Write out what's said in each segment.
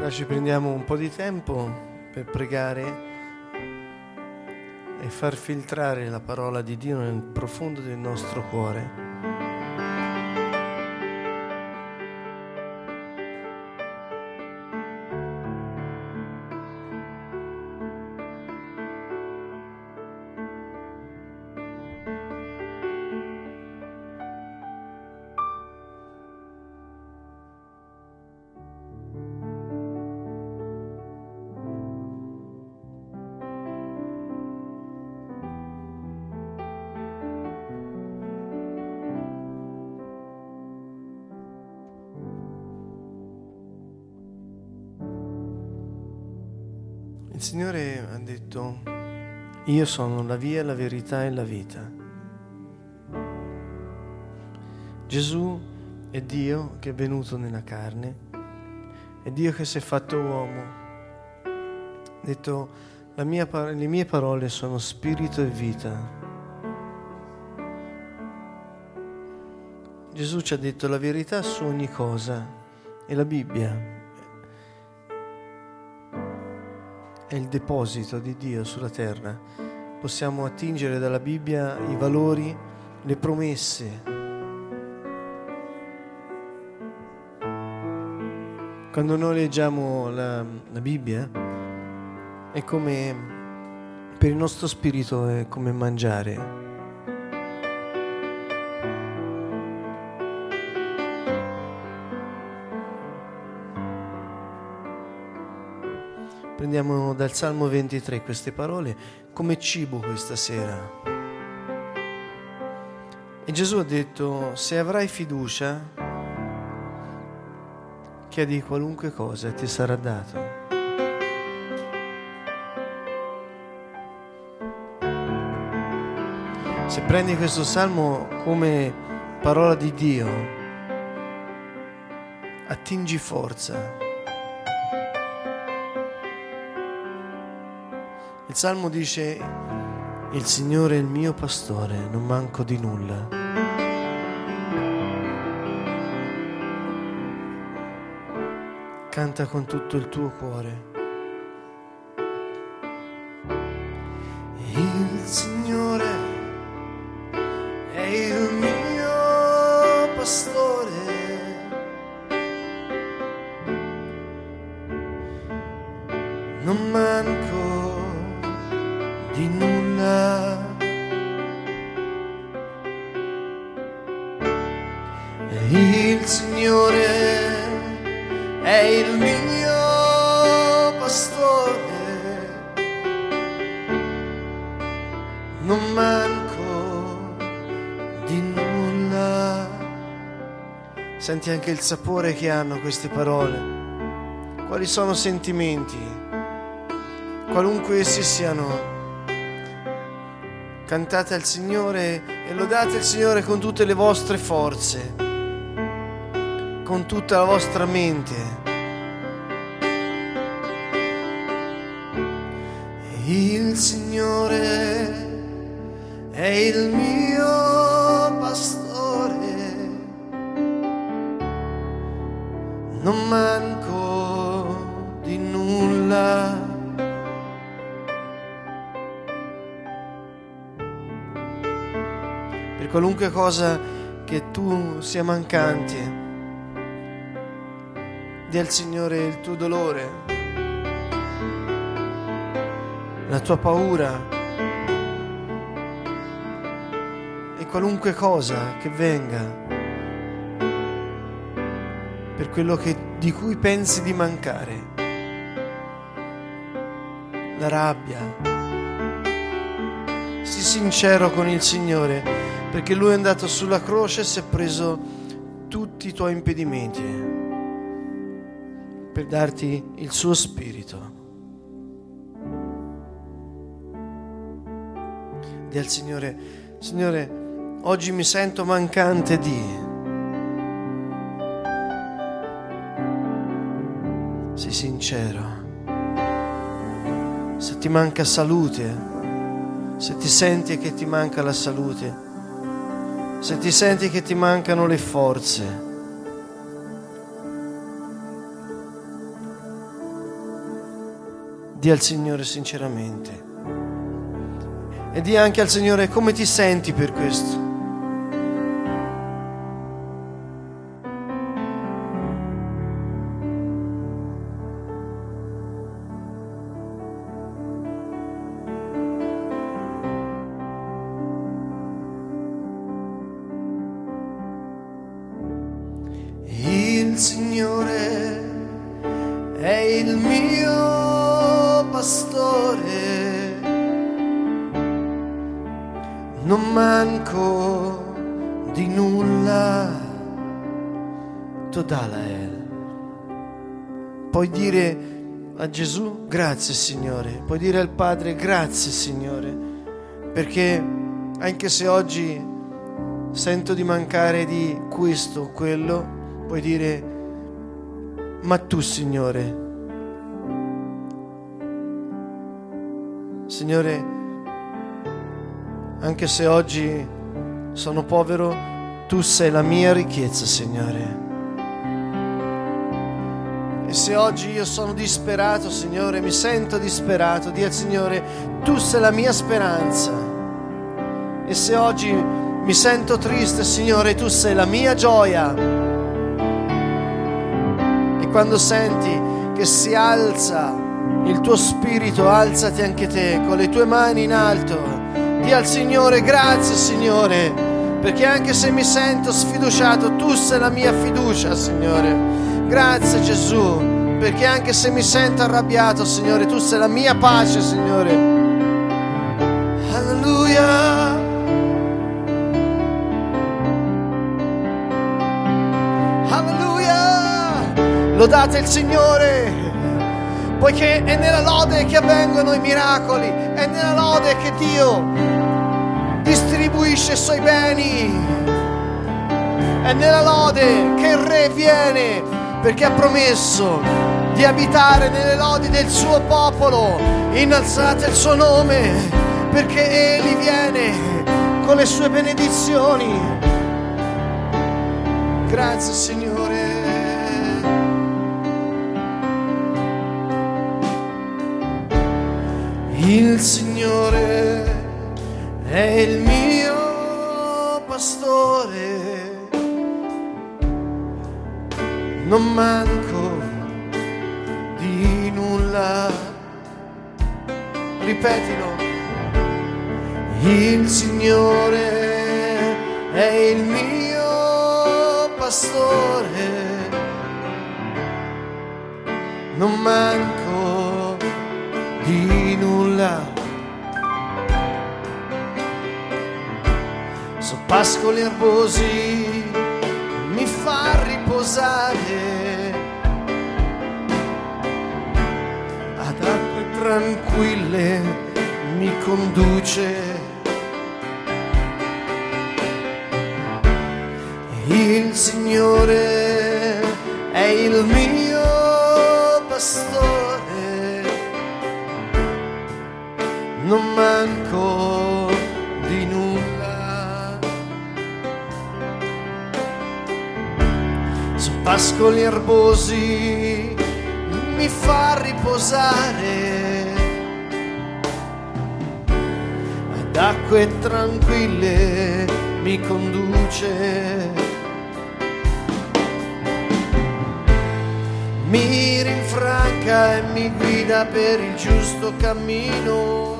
Ora ci prendiamo un po' di tempo per pregare e far filtrare la parola di Dio nel profondo del nostro cuore. Il Signore ha detto, io sono la via, la verità e la vita. Gesù è Dio che è venuto nella carne, è Dio che si è fatto uomo. Ha detto, mia, le mie parole sono spirito e vita. Gesù ci ha detto la verità su ogni cosa e la Bibbia è il deposito di Dio sulla terra. Possiamo attingere dalla Bibbia i valori, le promesse. Quando noi leggiamo la, la Bibbia è come per il nostro spirito è come mangiare. Prendiamo dal Salmo 23 queste parole come cibo questa sera. E Gesù ha detto, se avrai fiducia, chiedi qualunque cosa e ti sarà dato. Se prendi questo salmo come parola di Dio, attingi forza Il Salmo dice, il Signore è il mio pastore, non manco di nulla. Canta con tutto il tuo cuore. Senti anche il sapore che hanno queste parole. Quali sono sentimenti? Qualunque essi siano Cantate al Signore e lodate il Signore con tutte le vostre forze, con tutta la vostra mente. Il Signore è il mio pastore, non manco di nulla. qualunque cosa che tu sia mancante. Di al Signore il tuo dolore, la tua paura e qualunque cosa che venga per quello che, di cui pensi di mancare. La rabbia. Sii sincero con il Signore perché lui è andato sulla croce e si è preso tutti i tuoi impedimenti per darti il suo spirito. Di al Signore, Signore, oggi mi sento mancante di... Sii sincero. Se ti manca salute, se ti senti che ti manca la salute, se ti senti che ti mancano le forze, Di al Signore sinceramente. E di anche al Signore come ti senti per questo. Signore, puoi dire al Padre grazie Signore, perché anche se oggi sento di mancare di questo o quello, puoi dire, ma tu Signore, Signore, anche se oggi sono povero, tu sei la mia ricchezza, Signore. E se oggi io sono disperato, Signore, mi sento disperato, di al Signore, tu sei la mia speranza. E se oggi mi sento triste, Signore, tu sei la mia gioia quando senti che si alza il tuo spirito, alzati anche te con le tue mani in alto. Dì al Signore grazie Signore, perché anche se mi sento sfiduciato, tu sei la mia fiducia, Signore. Grazie Gesù, perché anche se mi sento arrabbiato, Signore, tu sei la mia pace, Signore. Alleluia. Lodate il Signore, poiché è nella lode che avvengono i miracoli, è nella lode che Dio distribuisce i suoi beni, è nella lode che il Re viene perché ha promesso di abitare nelle lodi del suo popolo. Innalzate il suo nome perché Egli viene con le sue benedizioni. Grazie Signore. Il Signore è il mio pastore, non manco di nulla. Ripetilo. Il Signore è il mio pastore, non manco di nulla. Su pascoli erbosi riposare ad acque tranquille mi conduce. Il Signore è il mio pastore, non manco pascoli erbosi mi fa riposare ad acque tranquille mi conduce. Mi rinfranca e mi guida per il giusto cammino.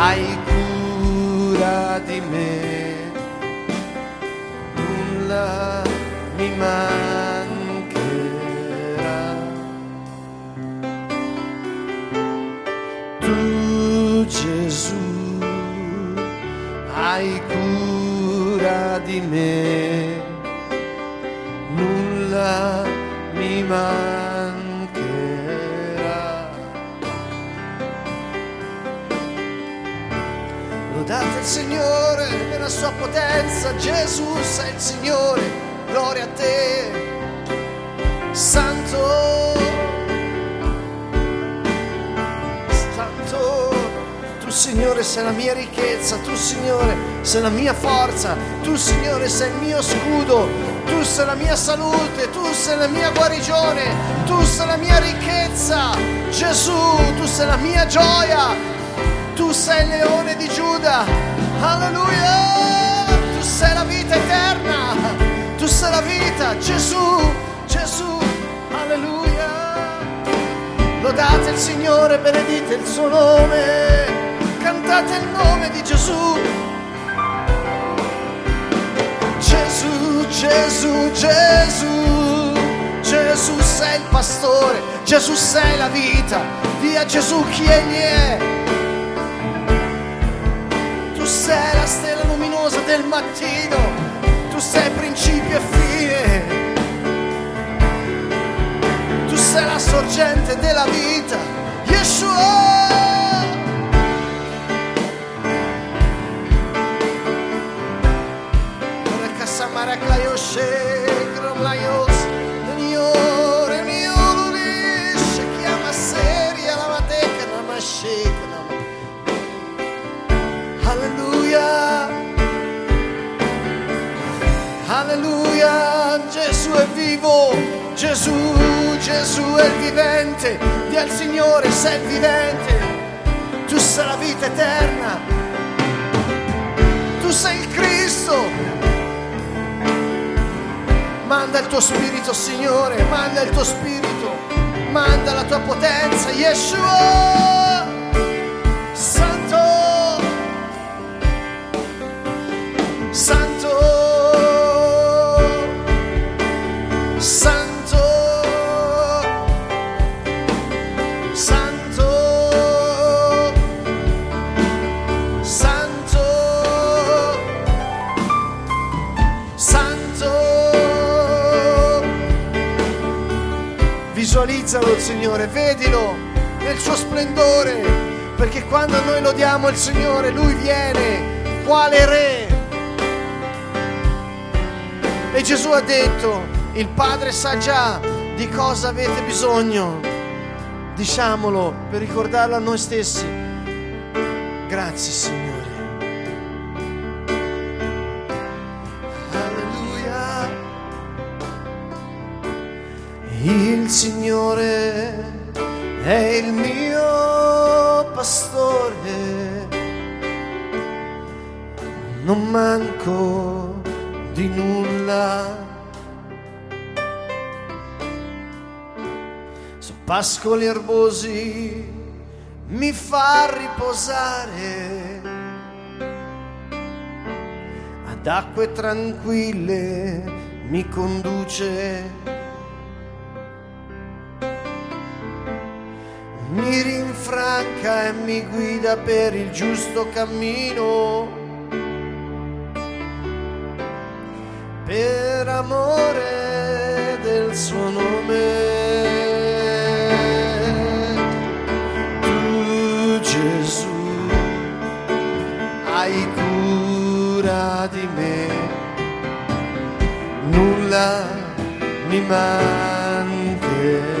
Hai cura di me, nulla mi mancherà. Tu Gesù hai cura di me, Signore nella sua potenza, Gesù sei il Signore, gloria a te, Santo, Santo. Tu Signore sei la mia ricchezza, tu Signore sei la mia forza, tu Signore sei il mio scudo, tu sei la mia salute, tu sei la mia guarigione, tu sei la mia ricchezza. Gesù, tu sei la mia gioia, tu sei il leone di Giuda. Alleluia! Tu sei la vita eterna, tu sei la vita, Gesù, Gesù, alleluia. Lodate il Signore, benedite il suo nome cantate il nome di Gesù. Gesù, Gesù, Gesù, Gesù sei il pastore, Gesù sei la vita, dia Gesù chi egli è. Sei la stella luminosa del mattino, tu sei principio e fine. Tu sei la sorgente della vita, Yeshua. Noi lodiamo il Signore, Lui viene, quale Re. E Gesù ha detto, il Padre sa già di cosa avete bisogno. Diciamolo per ricordarlo a noi stessi. Grazie Signore. Alleluia. Il Signore è il mio pastore, non manco di nulla. Su pascoli erbosi mi fa riposare, ad acque tranquille mi conduce. mi rinfranca e mi guida per il giusto cammino. Per amore del suo nome. Tu Gesù hai cura di me, nulla mi mancherà.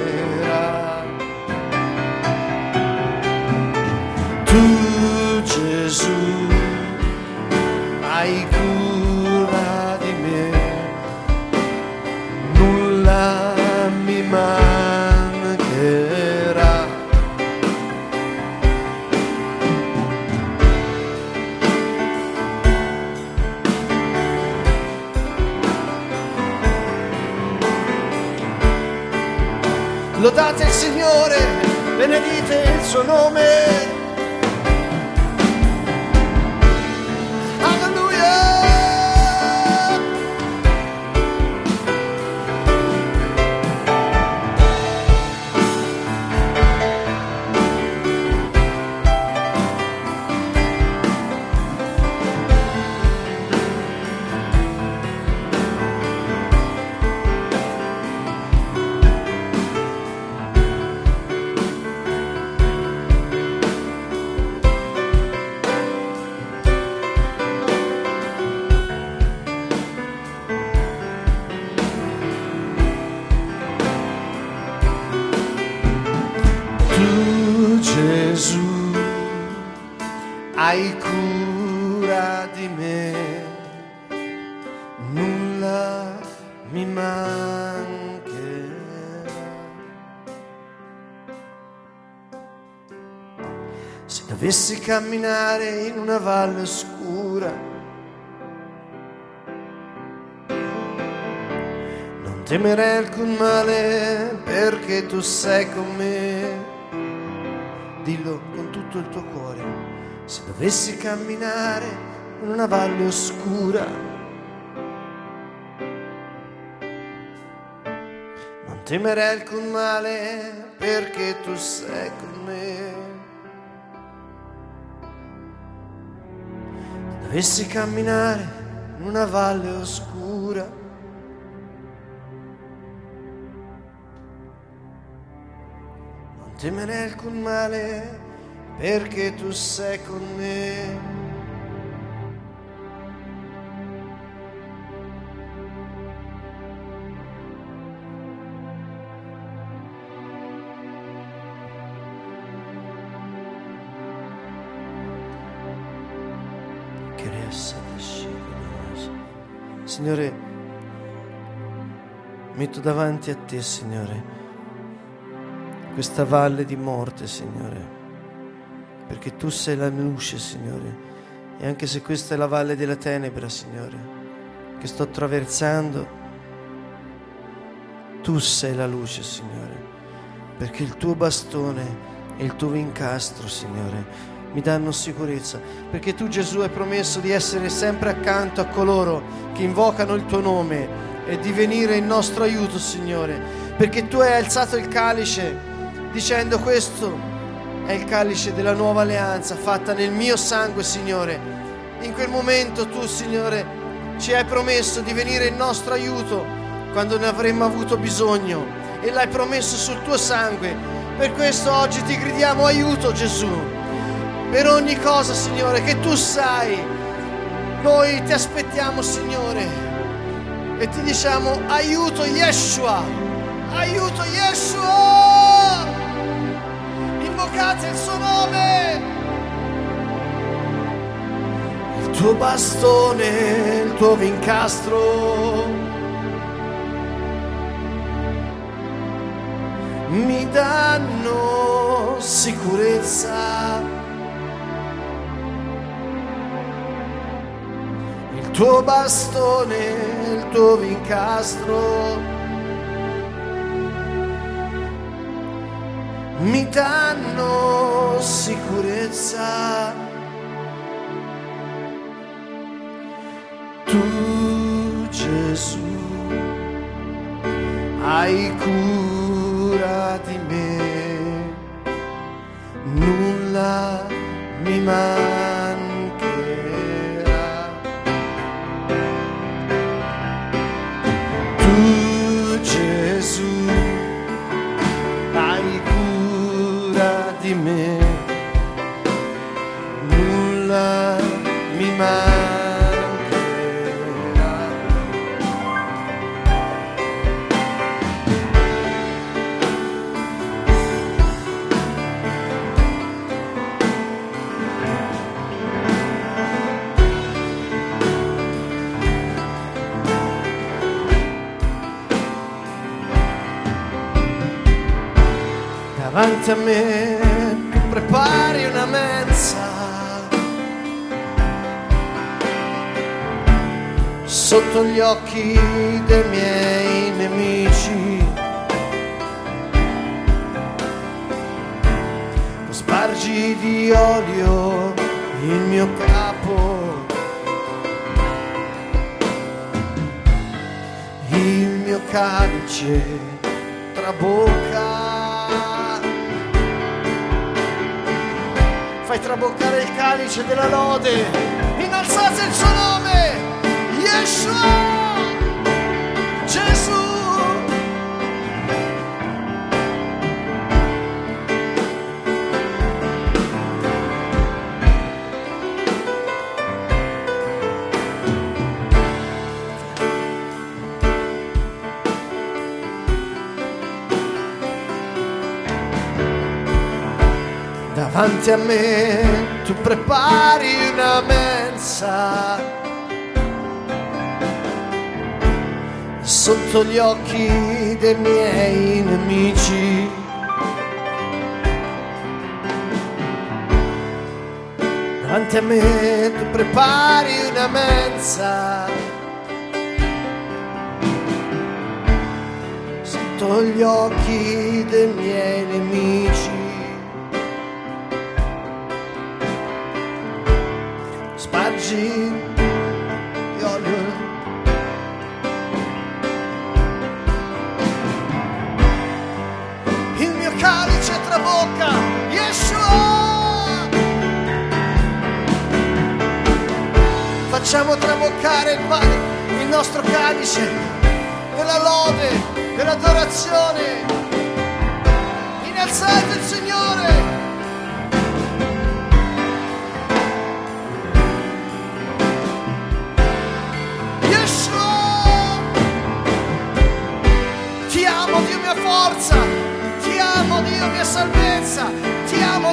Benedite il suo nome. Dovessi camminare in una valle oscura, non temerei alcun male perché tu sei con me. Dillo con tutto il tuo cuore, se dovessi camminare in una valle oscura, non temerei alcun male perché tu sei con me. Dovessi camminare in una valle oscura. Non temere alcun male perché tu sei con me. Signore, metto davanti a te, Signore, questa valle di morte, Signore, perché tu sei la luce, Signore, e anche se questa è la valle della tenebra, Signore, che sto attraversando, tu sei la luce, Signore, perché il tuo bastone e il tuo incastro, Signore, mi danno sicurezza, perché tu Gesù hai promesso di essere sempre accanto a coloro che invocano il tuo nome e di venire in nostro aiuto, Signore, perché tu hai alzato il calice dicendo questo è il calice della nuova alleanza fatta nel mio sangue, Signore. In quel momento tu, Signore, ci hai promesso di venire in nostro aiuto quando ne avremmo avuto bisogno e l'hai promesso sul tuo sangue. Per questo oggi ti gridiamo aiuto, Gesù per ogni cosa, Signore, che tu sai. Noi ti aspettiamo, Signore, e ti diciamo aiuto Yeshua, aiuto Yeshua. Invocate il suo nome. Il tuo bastone, il tuo vincastro. Mi danno sicurezza. Tuo bastone, il tuo vincastro mi danno sicurezza. Tu Gesù hai cura di me, nulla mi manca. Davanti a me prepari una mensa. Sotto gli occhi dei miei nemici. Spargi di olio il mio capo. Il mio calice trabocca fai traboccare il calice della lode, innalzate il suo nome, Yeshua! Davanti a me tu prepari una mensa sotto gli occhi dei miei nemici. Davanti a me tu prepari una mensa. Sotto gli occhi dei miei nemici. Olio il mio calice trabocca, Yeshua! Facciamo traboccare il, va- il nostro calice della lode, dell'adorazione. Innalzate il Signore!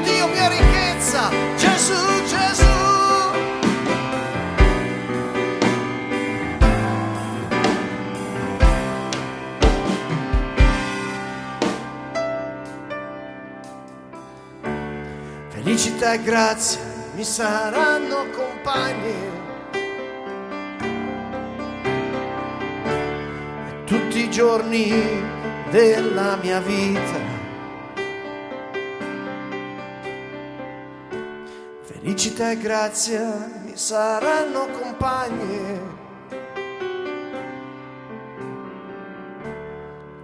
Dio mia ricchezza, Gesù, Gesù. Felicità e grazia mi saranno compagni. tutti i giorni della mia vita. Felicità e grazia mi saranno compagne.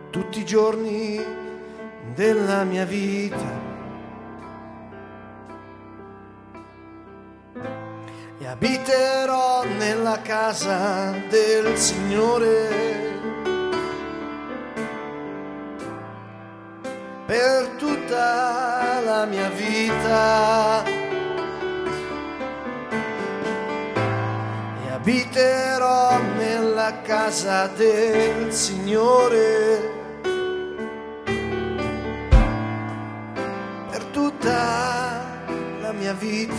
Tutti i giorni della mia vita. E abiterò nella casa del Signore. per tutta la mia vita abiterò nella casa del Signore per tutta la mia vita.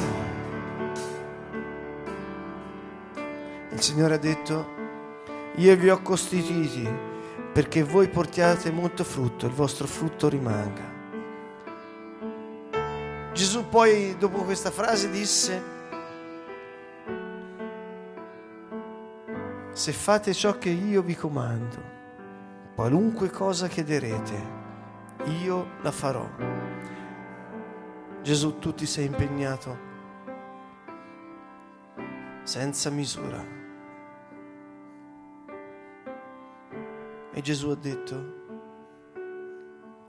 Il Signore ha detto, io vi ho costituiti perché voi portiate molto frutto, il vostro frutto rimanga. Gesù poi dopo questa frase disse, se fate ciò che io vi comando, qualunque cosa chiederete, io la farò. Gesù, tu ti sei impegnato senza misura. E Gesù ha detto,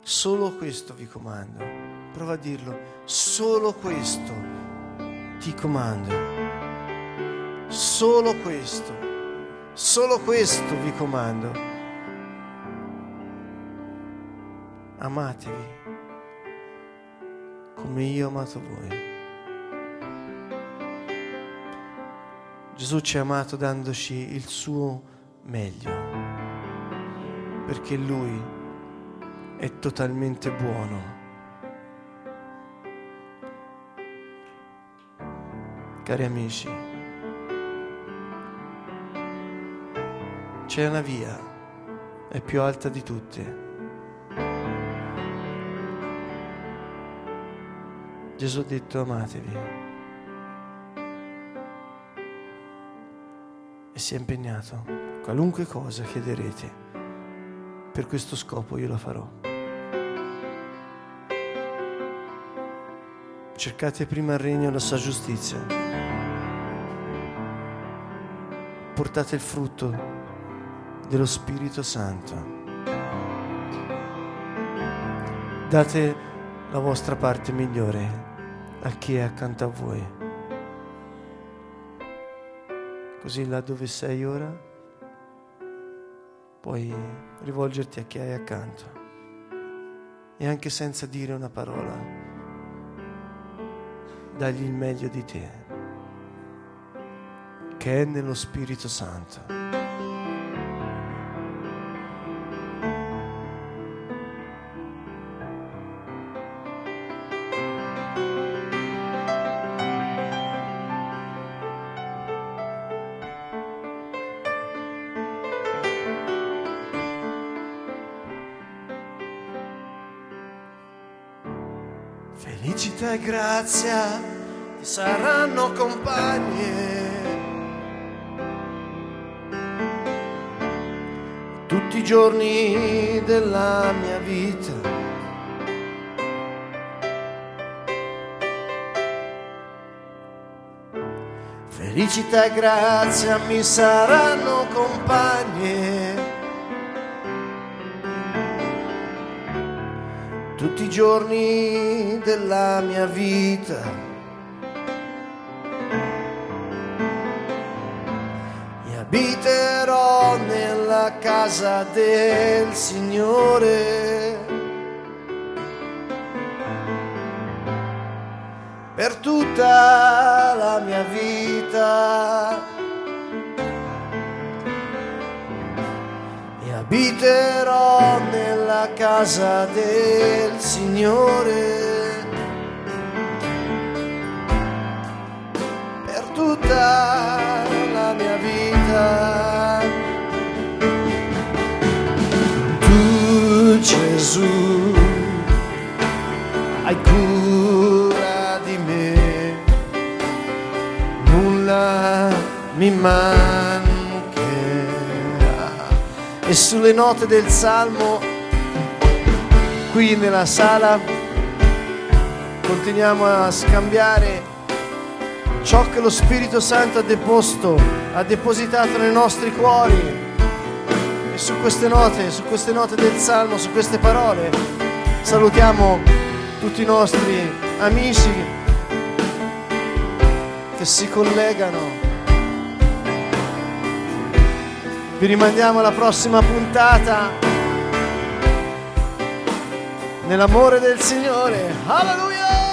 solo questo vi comando. Prova a dirlo, solo questo ti comando. Solo questo, solo questo vi comando. Amatevi come io ho amato voi. Gesù ci ha amato dandoci il suo meglio perché Lui è totalmente buono. Cari amici, c'è una via, è più alta di tutte. Gesù ha detto amatevi e si è impegnato, qualunque cosa chiederete per questo scopo io la farò. Cercate prima il regno e la sua giustizia. Portate il frutto dello Spirito Santo. Date la vostra parte migliore a chi è accanto a voi. Così là dove sei ora puoi rivolgerti a chi hai accanto e anche senza dire una parola, dagli il meglio di te, che è nello Spirito Santo. Grazia ti saranno compagne. Tutti i giorni della mia vita. Felicità e grazia mi saranno compagne. Tutti i giorni della mia vita. E abiterò nella casa del Signore. per tutta la mia vita. Abiterò nella casa del Signore per tutta la mia vita. Tu Gesù hai cura di me, nulla mi mancherà. E sulle note del Salmo, qui nella sala, continuiamo a scambiare ciò che lo Spirito Santo ha deposto, ha depositato nei nostri cuori. E su queste note, su queste note del Salmo, su queste parole, salutiamo tutti i nostri amici che si collegano. Vi rimandiamo alla prossima puntata nell'amore del Signore. Alleluia!